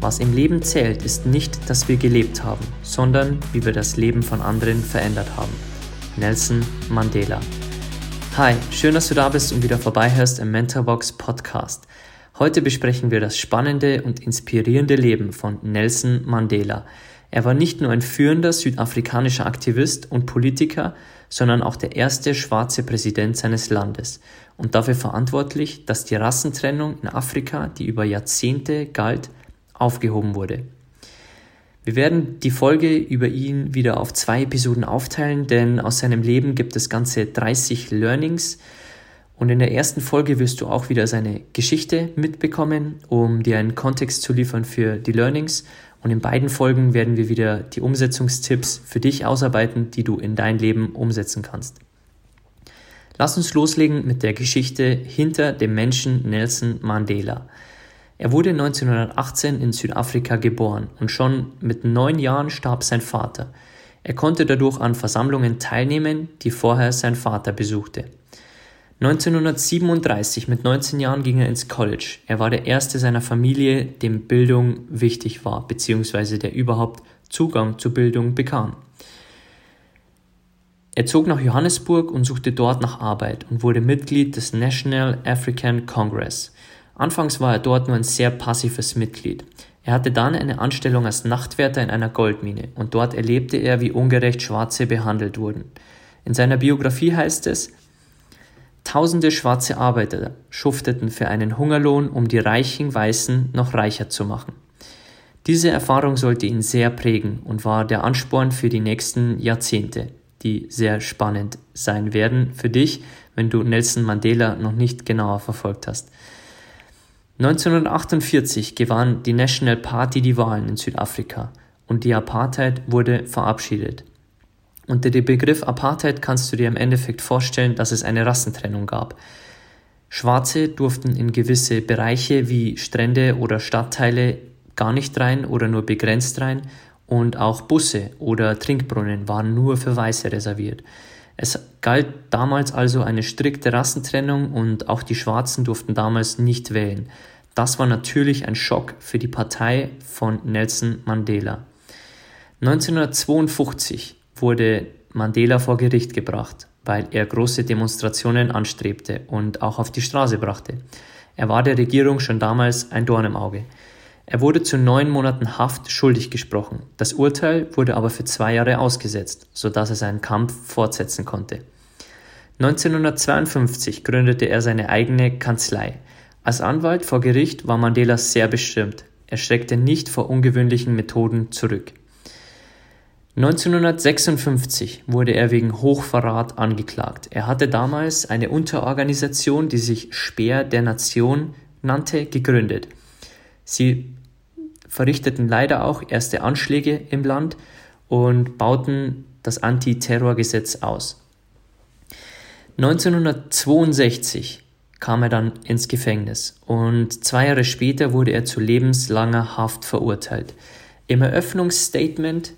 Was im Leben zählt, ist nicht, dass wir gelebt haben, sondern wie wir das Leben von anderen verändert haben. Nelson Mandela. Hi, schön, dass du da bist und wieder vorbeihörst im Mentorbox Podcast. Heute besprechen wir das spannende und inspirierende Leben von Nelson Mandela. Er war nicht nur ein führender südafrikanischer Aktivist und Politiker, sondern auch der erste schwarze Präsident seines Landes und dafür verantwortlich, dass die Rassentrennung in Afrika, die über Jahrzehnte galt, aufgehoben wurde. Wir werden die Folge über ihn wieder auf zwei Episoden aufteilen, denn aus seinem Leben gibt es ganze 30 Learnings. Und in der ersten Folge wirst du auch wieder seine Geschichte mitbekommen, um dir einen Kontext zu liefern für die Learnings. Und in beiden Folgen werden wir wieder die Umsetzungstipps für dich ausarbeiten, die du in dein Leben umsetzen kannst. Lass uns loslegen mit der Geschichte hinter dem Menschen Nelson Mandela. Er wurde 1918 in Südafrika geboren und schon mit neun Jahren starb sein Vater. Er konnte dadurch an Versammlungen teilnehmen, die vorher sein Vater besuchte. 1937 mit 19 Jahren ging er ins College. Er war der erste seiner Familie, dem Bildung wichtig war, beziehungsweise der überhaupt Zugang zu Bildung bekam. Er zog nach Johannesburg und suchte dort nach Arbeit und wurde Mitglied des National African Congress. Anfangs war er dort nur ein sehr passives Mitglied. Er hatte dann eine Anstellung als Nachtwärter in einer Goldmine und dort erlebte er, wie ungerecht Schwarze behandelt wurden. In seiner Biografie heißt es, Tausende schwarze Arbeiter schufteten für einen Hungerlohn, um die reichen Weißen noch reicher zu machen. Diese Erfahrung sollte ihn sehr prägen und war der Ansporn für die nächsten Jahrzehnte, die sehr spannend sein werden für dich, wenn du Nelson Mandela noch nicht genauer verfolgt hast. 1948 gewann die National Party die Wahlen in Südafrika und die Apartheid wurde verabschiedet. Unter dem Begriff Apartheid kannst du dir im Endeffekt vorstellen, dass es eine Rassentrennung gab. Schwarze durften in gewisse Bereiche wie Strände oder Stadtteile gar nicht rein oder nur begrenzt rein und auch Busse oder Trinkbrunnen waren nur für Weiße reserviert. Es galt damals also eine strikte Rassentrennung und auch die Schwarzen durften damals nicht wählen. Das war natürlich ein Schock für die Partei von Nelson Mandela. 1952 wurde Mandela vor Gericht gebracht, weil er große Demonstrationen anstrebte und auch auf die Straße brachte. Er war der Regierung schon damals ein Dorn im Auge. Er wurde zu neun Monaten Haft schuldig gesprochen. Das Urteil wurde aber für zwei Jahre ausgesetzt, sodass er seinen Kampf fortsetzen konnte. 1952 gründete er seine eigene Kanzlei. Als Anwalt vor Gericht war Mandela sehr bestimmt. Er schreckte nicht vor ungewöhnlichen Methoden zurück. 1956 wurde er wegen Hochverrat angeklagt. Er hatte damals eine Unterorganisation, die sich Speer der Nation nannte, gegründet. Sie verrichteten leider auch erste Anschläge im Land und bauten das Antiterrorgesetz aus. 1962 kam er dann ins Gefängnis und zwei Jahre später wurde er zu lebenslanger Haft verurteilt. Im Eröffnungsstatement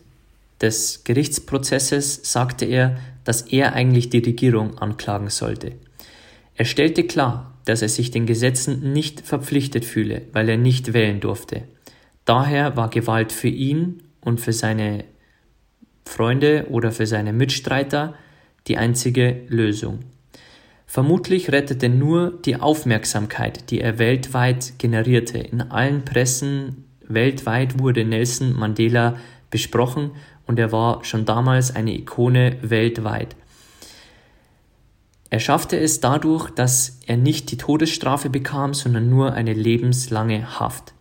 des Gerichtsprozesses sagte er, dass er eigentlich die Regierung anklagen sollte. Er stellte klar, dass er sich den Gesetzen nicht verpflichtet fühle, weil er nicht wählen durfte. Daher war Gewalt für ihn und für seine Freunde oder für seine Mitstreiter die einzige Lösung. Vermutlich rettete nur die Aufmerksamkeit, die er weltweit generierte. In allen Pressen weltweit wurde Nelson Mandela besprochen und er war schon damals eine Ikone weltweit. Er schaffte es dadurch, dass er nicht die Todesstrafe bekam, sondern nur eine lebenslange Haft.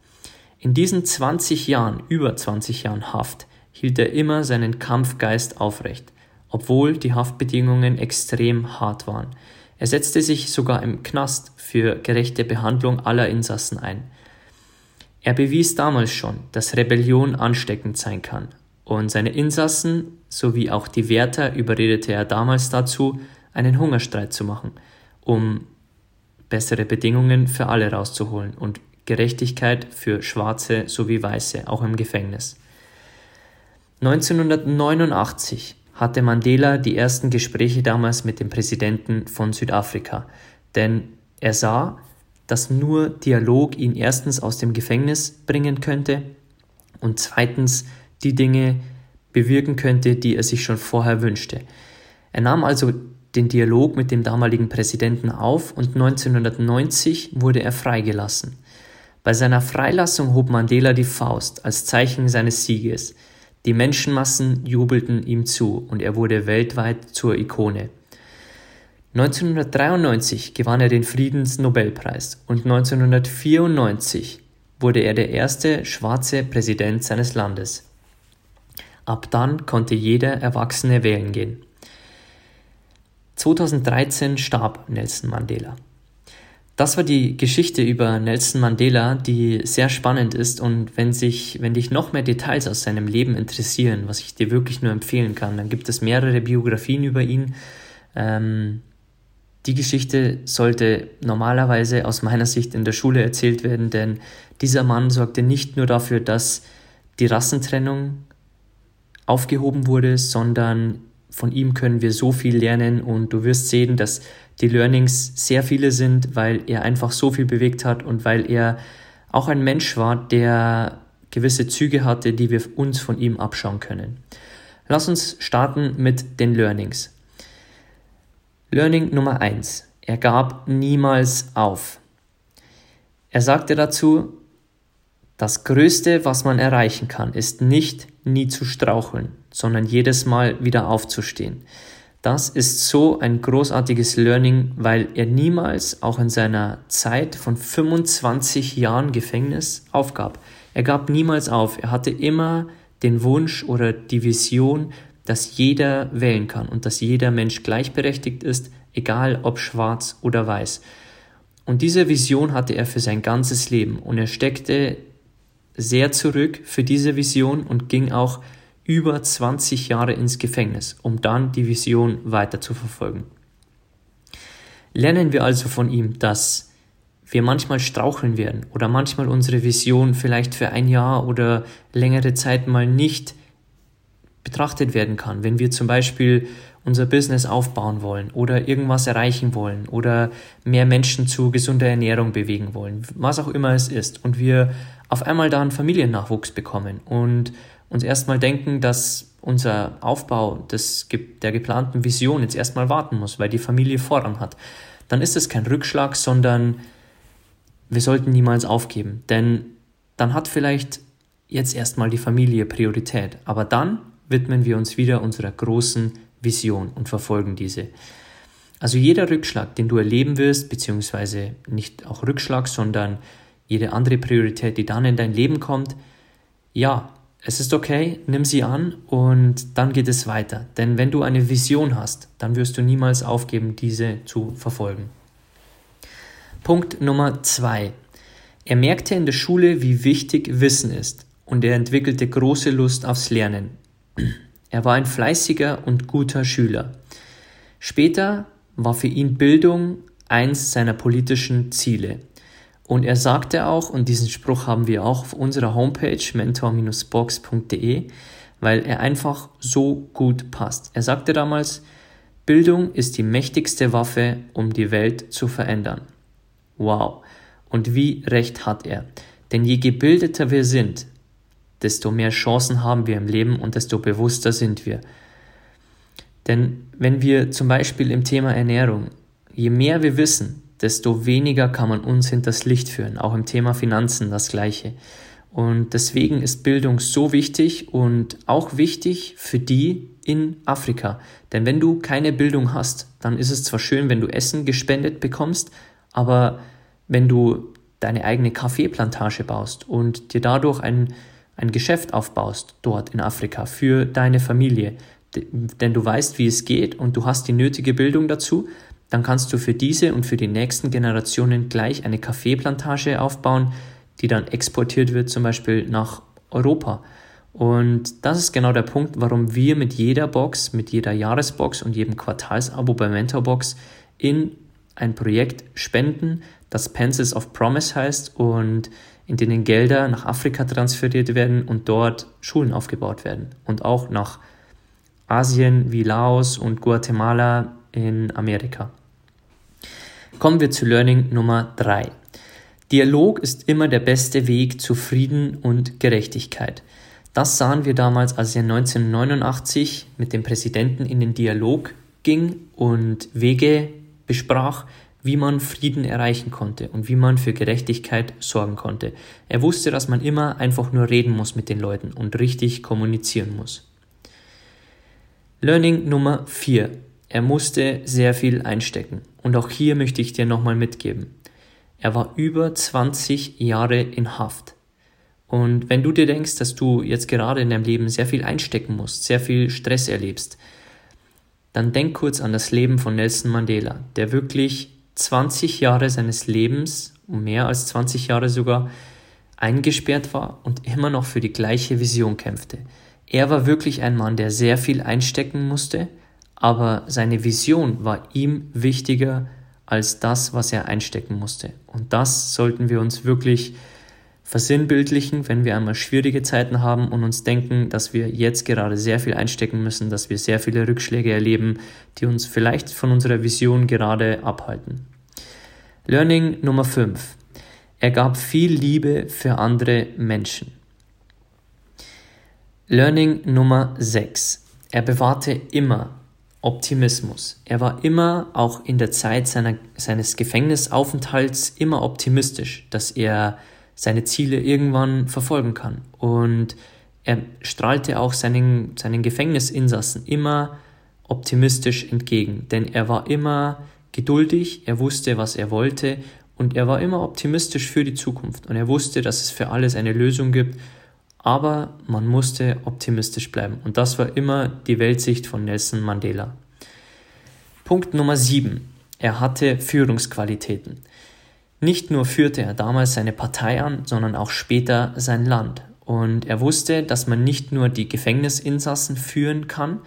In diesen 20 Jahren, über 20 Jahren Haft, hielt er immer seinen Kampfgeist aufrecht. obwohl die Haftbedingungen extrem hart waren. Er setzte sich sogar im Knast für gerechte Behandlung aller Insassen ein. Er bewies damals schon, dass Rebellion ansteckend sein kann, und seine Insassen sowie auch die Wärter überredete er damals dazu, einen Hungerstreit zu machen, um bessere Bedingungen für alle rauszuholen und Gerechtigkeit für Schwarze sowie Weiße, auch im Gefängnis. 1989 hatte Mandela die ersten Gespräche damals mit dem Präsidenten von Südafrika, denn er sah, dass nur Dialog ihn erstens aus dem Gefängnis bringen könnte und zweitens die Dinge bewirken könnte, die er sich schon vorher wünschte. Er nahm also den Dialog mit dem damaligen Präsidenten auf und 1990 wurde er freigelassen. Bei seiner Freilassung hob Mandela die Faust als Zeichen seines Sieges. Die Menschenmassen jubelten ihm zu und er wurde weltweit zur Ikone. 1993 gewann er den Friedensnobelpreis und 1994 wurde er der erste schwarze Präsident seines Landes. Ab dann konnte jeder Erwachsene wählen gehen. 2013 starb Nelson Mandela. Das war die Geschichte über Nelson Mandela, die sehr spannend ist und wenn sich, wenn dich noch mehr Details aus seinem Leben interessieren, was ich dir wirklich nur empfehlen kann, dann gibt es mehrere Biografien über ihn. Ähm, die Geschichte sollte normalerweise aus meiner Sicht in der Schule erzählt werden, denn dieser Mann sorgte nicht nur dafür, dass die Rassentrennung aufgehoben wurde, sondern von ihm können wir so viel lernen und du wirst sehen, dass die Learnings sehr viele sind, weil er einfach so viel bewegt hat und weil er auch ein Mensch war, der gewisse Züge hatte, die wir uns von ihm abschauen können. Lass uns starten mit den Learnings. Learning Nummer eins: Er gab niemals auf. Er sagte dazu, das Größte, was man erreichen kann, ist nicht nie zu straucheln, sondern jedes Mal wieder aufzustehen. Das ist so ein großartiges Learning, weil er niemals auch in seiner Zeit von 25 Jahren Gefängnis aufgab. Er gab niemals auf. Er hatte immer den Wunsch oder die Vision, dass jeder wählen kann und dass jeder Mensch gleichberechtigt ist, egal ob schwarz oder weiß. Und diese Vision hatte er für sein ganzes Leben und er steckte sehr zurück für diese Vision und ging auch über 20 Jahre ins Gefängnis, um dann die Vision weiter zu verfolgen. Lernen wir also von ihm, dass wir manchmal straucheln werden oder manchmal unsere Vision vielleicht für ein Jahr oder längere Zeit mal nicht betrachtet werden kann. Wenn wir zum Beispiel unser Business aufbauen wollen oder irgendwas erreichen wollen oder mehr Menschen zu gesunder Ernährung bewegen wollen, was auch immer es ist, und wir auf einmal da einen Familiennachwuchs bekommen und uns erstmal denken, dass unser Aufbau des, der geplanten Vision jetzt erstmal warten muss, weil die Familie Vorrang hat, dann ist es kein Rückschlag, sondern wir sollten niemals aufgeben. Denn dann hat vielleicht jetzt erstmal die Familie Priorität. Aber dann widmen wir uns wieder unserer großen Vision und verfolgen diese. Also jeder Rückschlag, den du erleben wirst, beziehungsweise nicht auch Rückschlag, sondern jede andere Priorität, die dann in dein Leben kommt, ja, es ist okay, nimm sie an und dann geht es weiter. Denn wenn du eine Vision hast, dann wirst du niemals aufgeben, diese zu verfolgen. Punkt Nummer zwei. Er merkte in der Schule, wie wichtig Wissen ist und er entwickelte große Lust aufs Lernen. Er war ein fleißiger und guter Schüler. Später war für ihn Bildung eins seiner politischen Ziele. Und er sagte auch, und diesen Spruch haben wir auch auf unserer Homepage mentor-box.de, weil er einfach so gut passt. Er sagte damals, Bildung ist die mächtigste Waffe, um die Welt zu verändern. Wow. Und wie recht hat er? Denn je gebildeter wir sind, desto mehr Chancen haben wir im Leben und desto bewusster sind wir. Denn wenn wir zum Beispiel im Thema Ernährung, je mehr wir wissen, desto weniger kann man uns hinters Licht führen. Auch im Thema Finanzen das Gleiche. Und deswegen ist Bildung so wichtig und auch wichtig für die in Afrika. Denn wenn du keine Bildung hast, dann ist es zwar schön, wenn du Essen gespendet bekommst, aber wenn du deine eigene Kaffeeplantage baust und dir dadurch ein, ein Geschäft aufbaust dort in Afrika für deine Familie, denn du weißt, wie es geht und du hast die nötige Bildung dazu, dann kannst du für diese und für die nächsten Generationen gleich eine Kaffeeplantage aufbauen, die dann exportiert wird, zum Beispiel nach Europa. Und das ist genau der Punkt, warum wir mit jeder Box, mit jeder Jahresbox und jedem Quartalsabo bei Mentorbox in ein Projekt spenden, das Pencils of Promise heißt und in denen Gelder nach Afrika transferiert werden und dort Schulen aufgebaut werden und auch nach Asien wie Laos und Guatemala in Amerika. Kommen wir zu Learning Nummer 3. Dialog ist immer der beste Weg zu Frieden und Gerechtigkeit. Das sahen wir damals, als er 1989 mit dem Präsidenten in den Dialog ging und Wege besprach, wie man Frieden erreichen konnte und wie man für Gerechtigkeit sorgen konnte. Er wusste, dass man immer einfach nur reden muss mit den Leuten und richtig kommunizieren muss. Learning Nummer 4. Er musste sehr viel einstecken. Und auch hier möchte ich dir nochmal mitgeben. Er war über 20 Jahre in Haft. Und wenn du dir denkst, dass du jetzt gerade in deinem Leben sehr viel einstecken musst, sehr viel Stress erlebst, dann denk kurz an das Leben von Nelson Mandela, der wirklich 20 Jahre seines Lebens, mehr als 20 Jahre sogar, eingesperrt war und immer noch für die gleiche Vision kämpfte. Er war wirklich ein Mann, der sehr viel einstecken musste, aber seine Vision war ihm wichtiger als das, was er einstecken musste. Und das sollten wir uns wirklich versinnbildlichen, wenn wir einmal schwierige Zeiten haben und uns denken, dass wir jetzt gerade sehr viel einstecken müssen, dass wir sehr viele Rückschläge erleben, die uns vielleicht von unserer Vision gerade abhalten. Learning Nummer 5. Er gab viel Liebe für andere Menschen. Learning Nummer 6. Er bewahrte immer Optimismus. Er war immer, auch in der Zeit seiner, seines Gefängnisaufenthalts, immer optimistisch, dass er seine Ziele irgendwann verfolgen kann. Und er strahlte auch seinen, seinen Gefängnisinsassen immer optimistisch entgegen, denn er war immer geduldig, er wusste, was er wollte und er war immer optimistisch für die Zukunft und er wusste, dass es für alles eine Lösung gibt, aber man musste optimistisch bleiben und das war immer die Weltsicht von Nelson Mandela. Punkt Nummer 7. Er hatte Führungsqualitäten. Nicht nur führte er damals seine Partei an, sondern auch später sein Land. Und er wusste, dass man nicht nur die Gefängnisinsassen führen kann,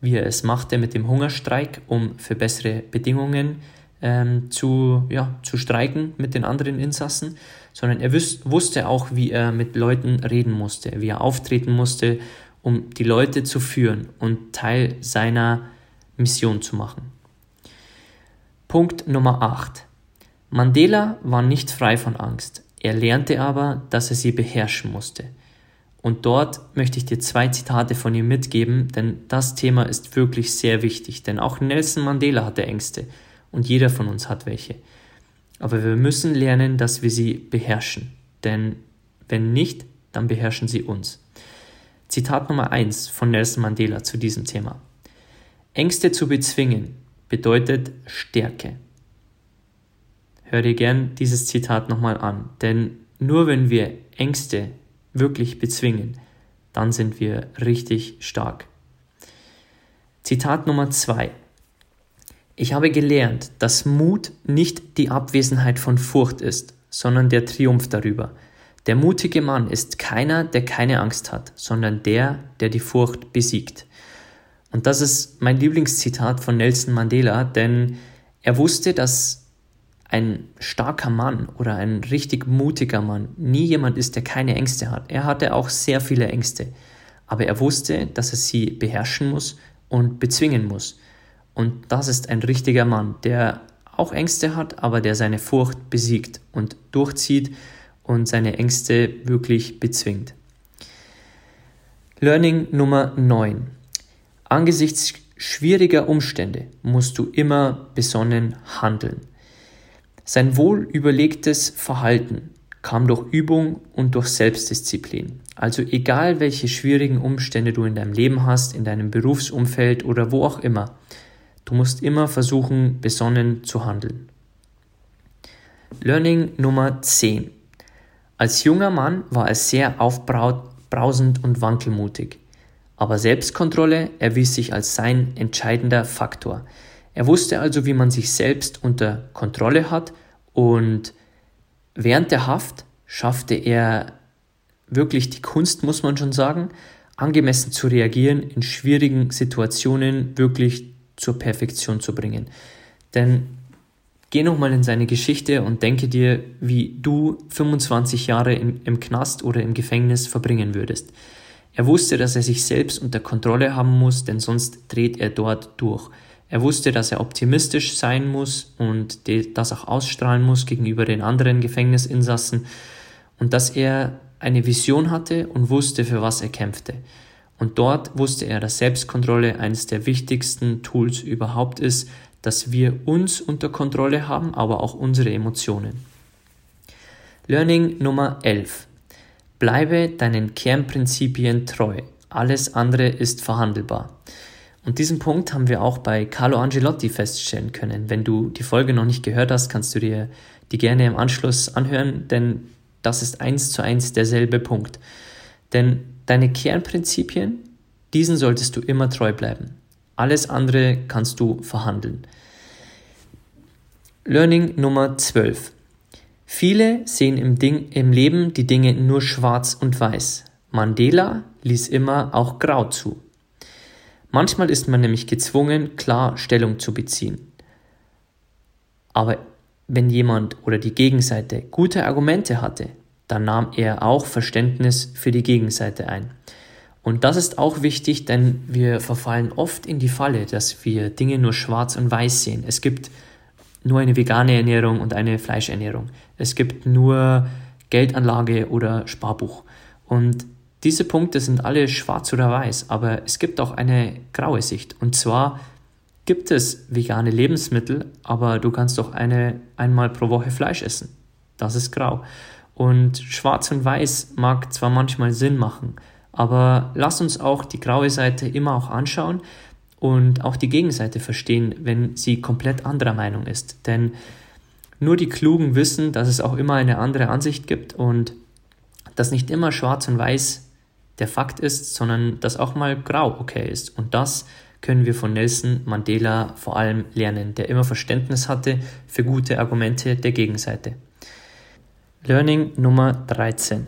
wie er es machte mit dem Hungerstreik, um für bessere Bedingungen ähm, zu, ja, zu streiken mit den anderen Insassen, sondern er wusste auch, wie er mit Leuten reden musste, wie er auftreten musste, um die Leute zu führen und Teil seiner Mission zu machen. Punkt Nummer 8. Mandela war nicht frei von Angst. Er lernte aber, dass er sie beherrschen musste. Und dort möchte ich dir zwei Zitate von ihm mitgeben, denn das Thema ist wirklich sehr wichtig. Denn auch Nelson Mandela hatte Ängste und jeder von uns hat welche. Aber wir müssen lernen, dass wir sie beherrschen. Denn wenn nicht, dann beherrschen sie uns. Zitat Nummer eins von Nelson Mandela zu diesem Thema. Ängste zu bezwingen bedeutet Stärke. Hör dir gern dieses Zitat nochmal an, denn nur wenn wir Ängste wirklich bezwingen, dann sind wir richtig stark. Zitat Nummer zwei. Ich habe gelernt, dass Mut nicht die Abwesenheit von Furcht ist, sondern der Triumph darüber. Der mutige Mann ist keiner, der keine Angst hat, sondern der, der die Furcht besiegt. Und das ist mein Lieblingszitat von Nelson Mandela, denn er wusste, dass ein starker Mann oder ein richtig mutiger Mann nie jemand ist, der keine Ängste hat. Er hatte auch sehr viele Ängste, aber er wusste, dass er sie beherrschen muss und bezwingen muss. Und das ist ein richtiger Mann, der auch Ängste hat, aber der seine Furcht besiegt und durchzieht und seine Ängste wirklich bezwingt. Learning Nummer 9. Angesichts schwieriger Umstände musst du immer besonnen handeln. Sein wohl überlegtes Verhalten kam durch Übung und durch Selbstdisziplin. Also egal welche schwierigen Umstände du in deinem Leben hast, in deinem Berufsumfeld oder wo auch immer, du musst immer versuchen, besonnen zu handeln. Learning Nummer 10. Als junger Mann war er sehr aufbrausend und wankelmutig. Aber Selbstkontrolle erwies sich als sein entscheidender Faktor. Er wusste also, wie man sich selbst unter Kontrolle hat und während der Haft schaffte er wirklich die Kunst, muss man schon sagen, angemessen zu reagieren, in schwierigen Situationen wirklich zur Perfektion zu bringen. Denn geh nochmal in seine Geschichte und denke dir, wie du 25 Jahre im, im Knast oder im Gefängnis verbringen würdest. Er wusste, dass er sich selbst unter Kontrolle haben muss, denn sonst dreht er dort durch. Er wusste, dass er optimistisch sein muss und das auch ausstrahlen muss gegenüber den anderen Gefängnisinsassen und dass er eine Vision hatte und wusste, für was er kämpfte. Und dort wusste er, dass Selbstkontrolle eines der wichtigsten Tools überhaupt ist, dass wir uns unter Kontrolle haben, aber auch unsere Emotionen. Learning Nummer 11. Bleibe deinen Kernprinzipien treu. Alles andere ist verhandelbar. Und diesen Punkt haben wir auch bei Carlo Angelotti feststellen können. Wenn du die Folge noch nicht gehört hast, kannst du dir die gerne im Anschluss anhören, denn das ist eins zu eins derselbe Punkt. Denn deine Kernprinzipien, diesen solltest du immer treu bleiben. Alles andere kannst du verhandeln. Learning Nummer 12. Viele sehen im, Ding, im Leben die Dinge nur schwarz und weiß. Mandela ließ immer auch grau zu. Manchmal ist man nämlich gezwungen, klar Stellung zu beziehen. Aber wenn jemand oder die Gegenseite gute Argumente hatte, dann nahm er auch Verständnis für die Gegenseite ein. Und das ist auch wichtig, denn wir verfallen oft in die Falle, dass wir Dinge nur schwarz und weiß sehen. Es gibt nur eine vegane Ernährung und eine Fleischernährung. Es gibt nur Geldanlage oder Sparbuch. Und diese Punkte sind alle schwarz oder weiß, aber es gibt auch eine graue Sicht. Und zwar gibt es vegane Lebensmittel, aber du kannst doch eine einmal pro Woche Fleisch essen. Das ist grau. Und schwarz und weiß mag zwar manchmal Sinn machen, aber lass uns auch die graue Seite immer auch anschauen und auch die Gegenseite verstehen, wenn sie komplett anderer Meinung ist. Denn nur die Klugen wissen, dass es auch immer eine andere Ansicht gibt und dass nicht immer schwarz und weiß der Fakt ist, sondern dass auch mal grau okay ist. Und das können wir von Nelson Mandela vor allem lernen, der immer Verständnis hatte für gute Argumente der Gegenseite. Learning Nummer 13.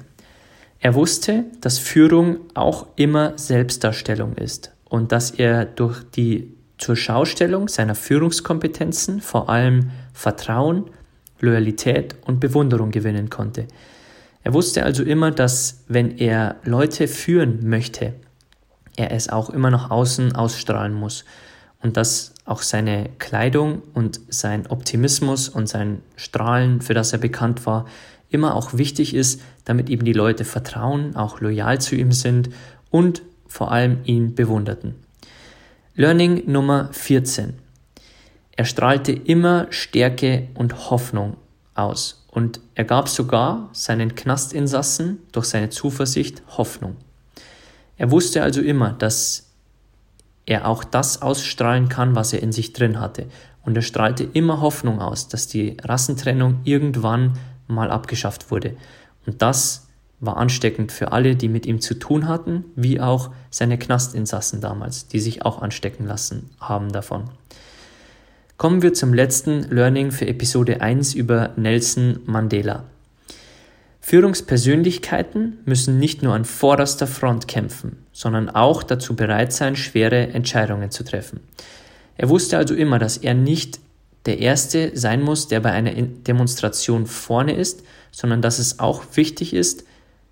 Er wusste, dass Führung auch immer Selbstdarstellung ist und dass er durch die zur Schaustellung seiner Führungskompetenzen vor allem Vertrauen, Loyalität und Bewunderung gewinnen konnte. Er wusste also immer, dass wenn er Leute führen möchte, er es auch immer nach außen ausstrahlen muss und dass auch seine Kleidung und sein Optimismus und sein Strahlen, für das er bekannt war, immer auch wichtig ist, damit eben die Leute vertrauen, auch loyal zu ihm sind und vor allem ihn bewunderten. Learning Nummer 14. Er strahlte immer Stärke und Hoffnung aus und er gab sogar seinen Knastinsassen durch seine Zuversicht Hoffnung. Er wusste also immer, dass er auch das ausstrahlen kann, was er in sich drin hatte. Und er strahlte immer Hoffnung aus, dass die Rassentrennung irgendwann mal abgeschafft wurde. Und das war ansteckend für alle, die mit ihm zu tun hatten, wie auch seine Knastinsassen damals, die sich auch anstecken lassen haben davon. Kommen wir zum letzten Learning für Episode 1 über Nelson Mandela. Führungspersönlichkeiten müssen nicht nur an vorderster Front kämpfen, sondern auch dazu bereit sein, schwere Entscheidungen zu treffen. Er wusste also immer, dass er nicht der Erste sein muss, der bei einer Demonstration vorne ist, sondern dass es auch wichtig ist,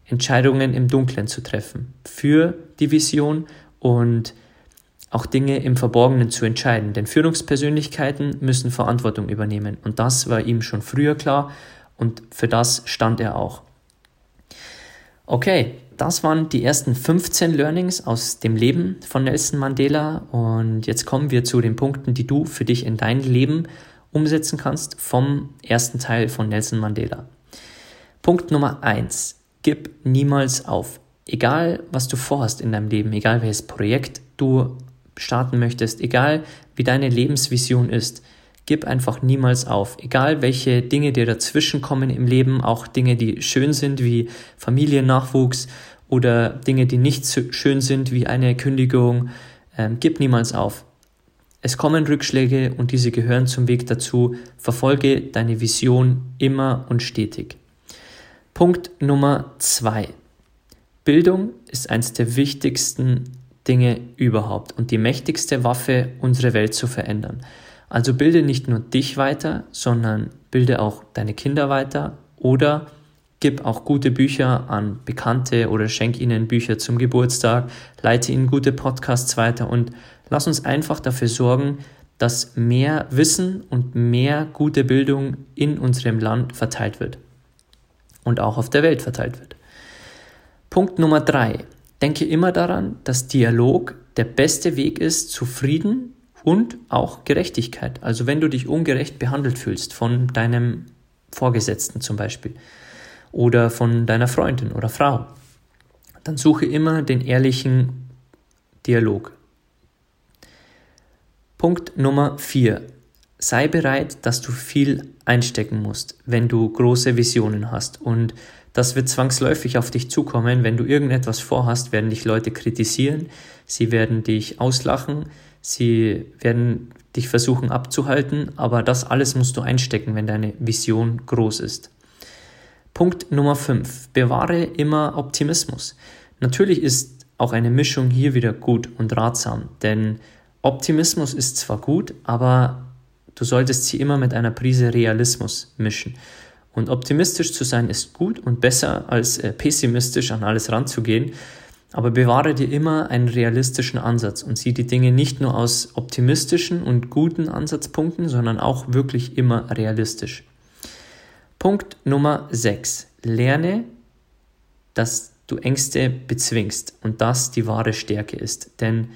Entscheidungen im Dunkeln zu treffen für die Vision und auch Dinge im Verborgenen zu entscheiden. Denn Führungspersönlichkeiten müssen Verantwortung übernehmen und das war ihm schon früher klar und für das stand er auch. Okay, das waren die ersten 15 Learnings aus dem Leben von Nelson Mandela und jetzt kommen wir zu den Punkten, die du für dich in dein Leben umsetzen kannst vom ersten Teil von Nelson Mandela. Punkt Nummer 1. Gib niemals auf. Egal, was du vorhast in deinem Leben, egal welches Projekt du starten möchtest, egal wie deine Lebensvision ist, Gib einfach niemals auf. Egal welche Dinge dir dazwischen kommen im Leben, auch Dinge, die schön sind wie Familiennachwuchs oder Dinge, die nicht so schön sind, wie eine Kündigung. Ähm, gib niemals auf. Es kommen Rückschläge und diese gehören zum Weg dazu. Verfolge deine Vision immer und stetig. Punkt Nummer zwei. Bildung ist eines der wichtigsten Dinge überhaupt und die mächtigste Waffe, unsere Welt zu verändern. Also bilde nicht nur dich weiter, sondern bilde auch deine Kinder weiter oder gib auch gute Bücher an Bekannte oder schenk ihnen Bücher zum Geburtstag, leite ihnen gute Podcasts weiter und lass uns einfach dafür sorgen, dass mehr Wissen und mehr gute Bildung in unserem Land verteilt wird und auch auf der Welt verteilt wird. Punkt Nummer drei. Denke immer daran, dass Dialog der beste Weg ist zu Frieden und auch Gerechtigkeit. Also wenn du dich ungerecht behandelt fühlst von deinem Vorgesetzten zum Beispiel, oder von deiner Freundin oder Frau. Dann suche immer den ehrlichen Dialog. Punkt Nummer 4. Sei bereit, dass du viel einstecken musst, wenn du große Visionen hast. Und das wird zwangsläufig auf dich zukommen. Wenn du irgendetwas vorhast, werden dich Leute kritisieren, sie werden dich auslachen, sie werden dich versuchen abzuhalten, aber das alles musst du einstecken, wenn deine Vision groß ist. Punkt Nummer 5. Bewahre immer Optimismus. Natürlich ist auch eine Mischung hier wieder gut und ratsam, denn Optimismus ist zwar gut, aber du solltest sie immer mit einer Prise Realismus mischen. Und optimistisch zu sein ist gut und besser als äh, pessimistisch an alles ranzugehen, aber bewahre dir immer einen realistischen Ansatz und sieh die Dinge nicht nur aus optimistischen und guten Ansatzpunkten, sondern auch wirklich immer realistisch. Punkt Nummer 6. Lerne, dass du Ängste bezwingst und das die wahre Stärke ist. Denn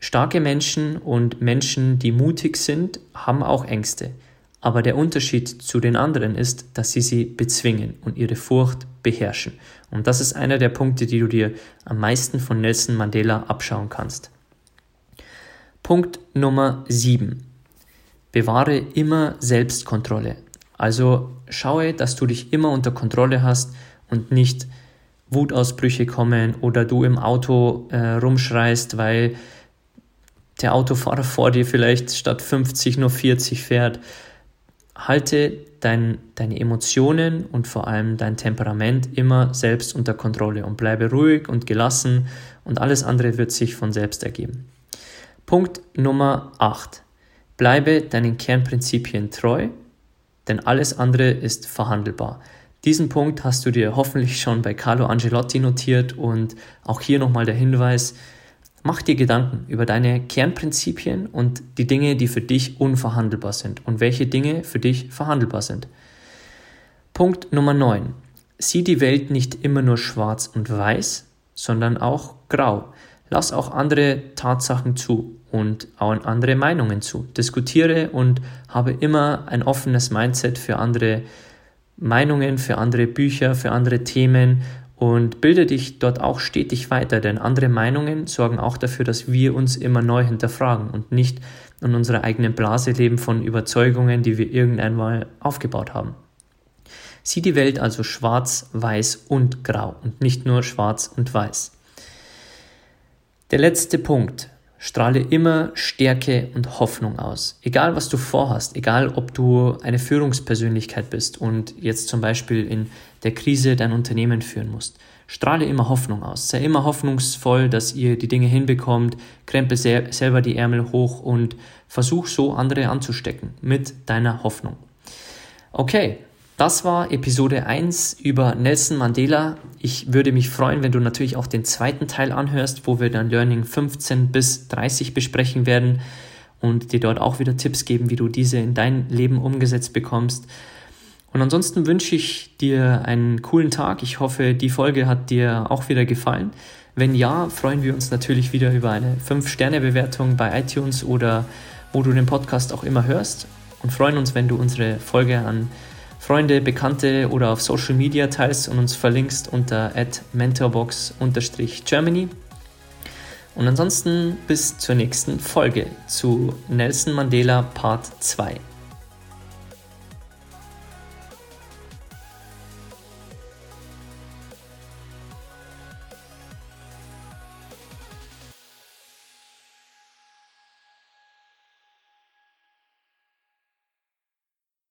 starke Menschen und Menschen, die mutig sind, haben auch Ängste. Aber der Unterschied zu den anderen ist, dass sie sie bezwingen und ihre Furcht beherrschen. Und das ist einer der Punkte, die du dir am meisten von Nelson Mandela abschauen kannst. Punkt Nummer 7. Bewahre immer Selbstkontrolle. Also schaue, dass du dich immer unter Kontrolle hast und nicht Wutausbrüche kommen oder du im Auto äh, rumschreist, weil der Autofahrer vor dir vielleicht statt 50 nur 40 fährt. Halte dein, deine Emotionen und vor allem dein Temperament immer selbst unter Kontrolle und bleibe ruhig und gelassen und alles andere wird sich von selbst ergeben. Punkt Nummer 8. Bleibe deinen Kernprinzipien treu denn alles andere ist verhandelbar. Diesen Punkt hast du dir hoffentlich schon bei Carlo Angelotti notiert und auch hier nochmal der Hinweis, mach dir Gedanken über deine Kernprinzipien und die Dinge, die für dich unverhandelbar sind und welche Dinge für dich verhandelbar sind. Punkt Nummer 9. Sieh die Welt nicht immer nur schwarz und weiß, sondern auch grau. Lass auch andere Tatsachen zu und auch andere Meinungen zu. Diskutiere und habe immer ein offenes Mindset für andere Meinungen, für andere Bücher, für andere Themen und bilde dich dort auch stetig weiter, denn andere Meinungen sorgen auch dafür, dass wir uns immer neu hinterfragen und nicht in unserer eigenen Blase leben von Überzeugungen, die wir irgendwann mal aufgebaut haben. Sieh die Welt also schwarz, weiß und grau und nicht nur schwarz und weiß. Der letzte Punkt. Strahle immer Stärke und Hoffnung aus. Egal was du vorhast, egal ob du eine Führungspersönlichkeit bist und jetzt zum Beispiel in der Krise dein Unternehmen führen musst. Strahle immer Hoffnung aus. Sei immer hoffnungsvoll, dass ihr die Dinge hinbekommt. Krempel selber die Ärmel hoch und versuch so andere anzustecken mit deiner Hoffnung. Okay, das war Episode 1 über Nelson Mandela. Ich würde mich freuen, wenn du natürlich auch den zweiten Teil anhörst, wo wir dann Learning 15 bis 30 besprechen werden und dir dort auch wieder Tipps geben, wie du diese in dein Leben umgesetzt bekommst. Und ansonsten wünsche ich dir einen coolen Tag. Ich hoffe, die Folge hat dir auch wieder gefallen. Wenn ja, freuen wir uns natürlich wieder über eine 5-Sterne-Bewertung bei iTunes oder wo du den Podcast auch immer hörst und freuen uns, wenn du unsere Folge an Freunde, Bekannte oder auf Social Media teilst und uns verlinkst unter mentorbox-germany. Und ansonsten bis zur nächsten Folge zu Nelson Mandela Part 2.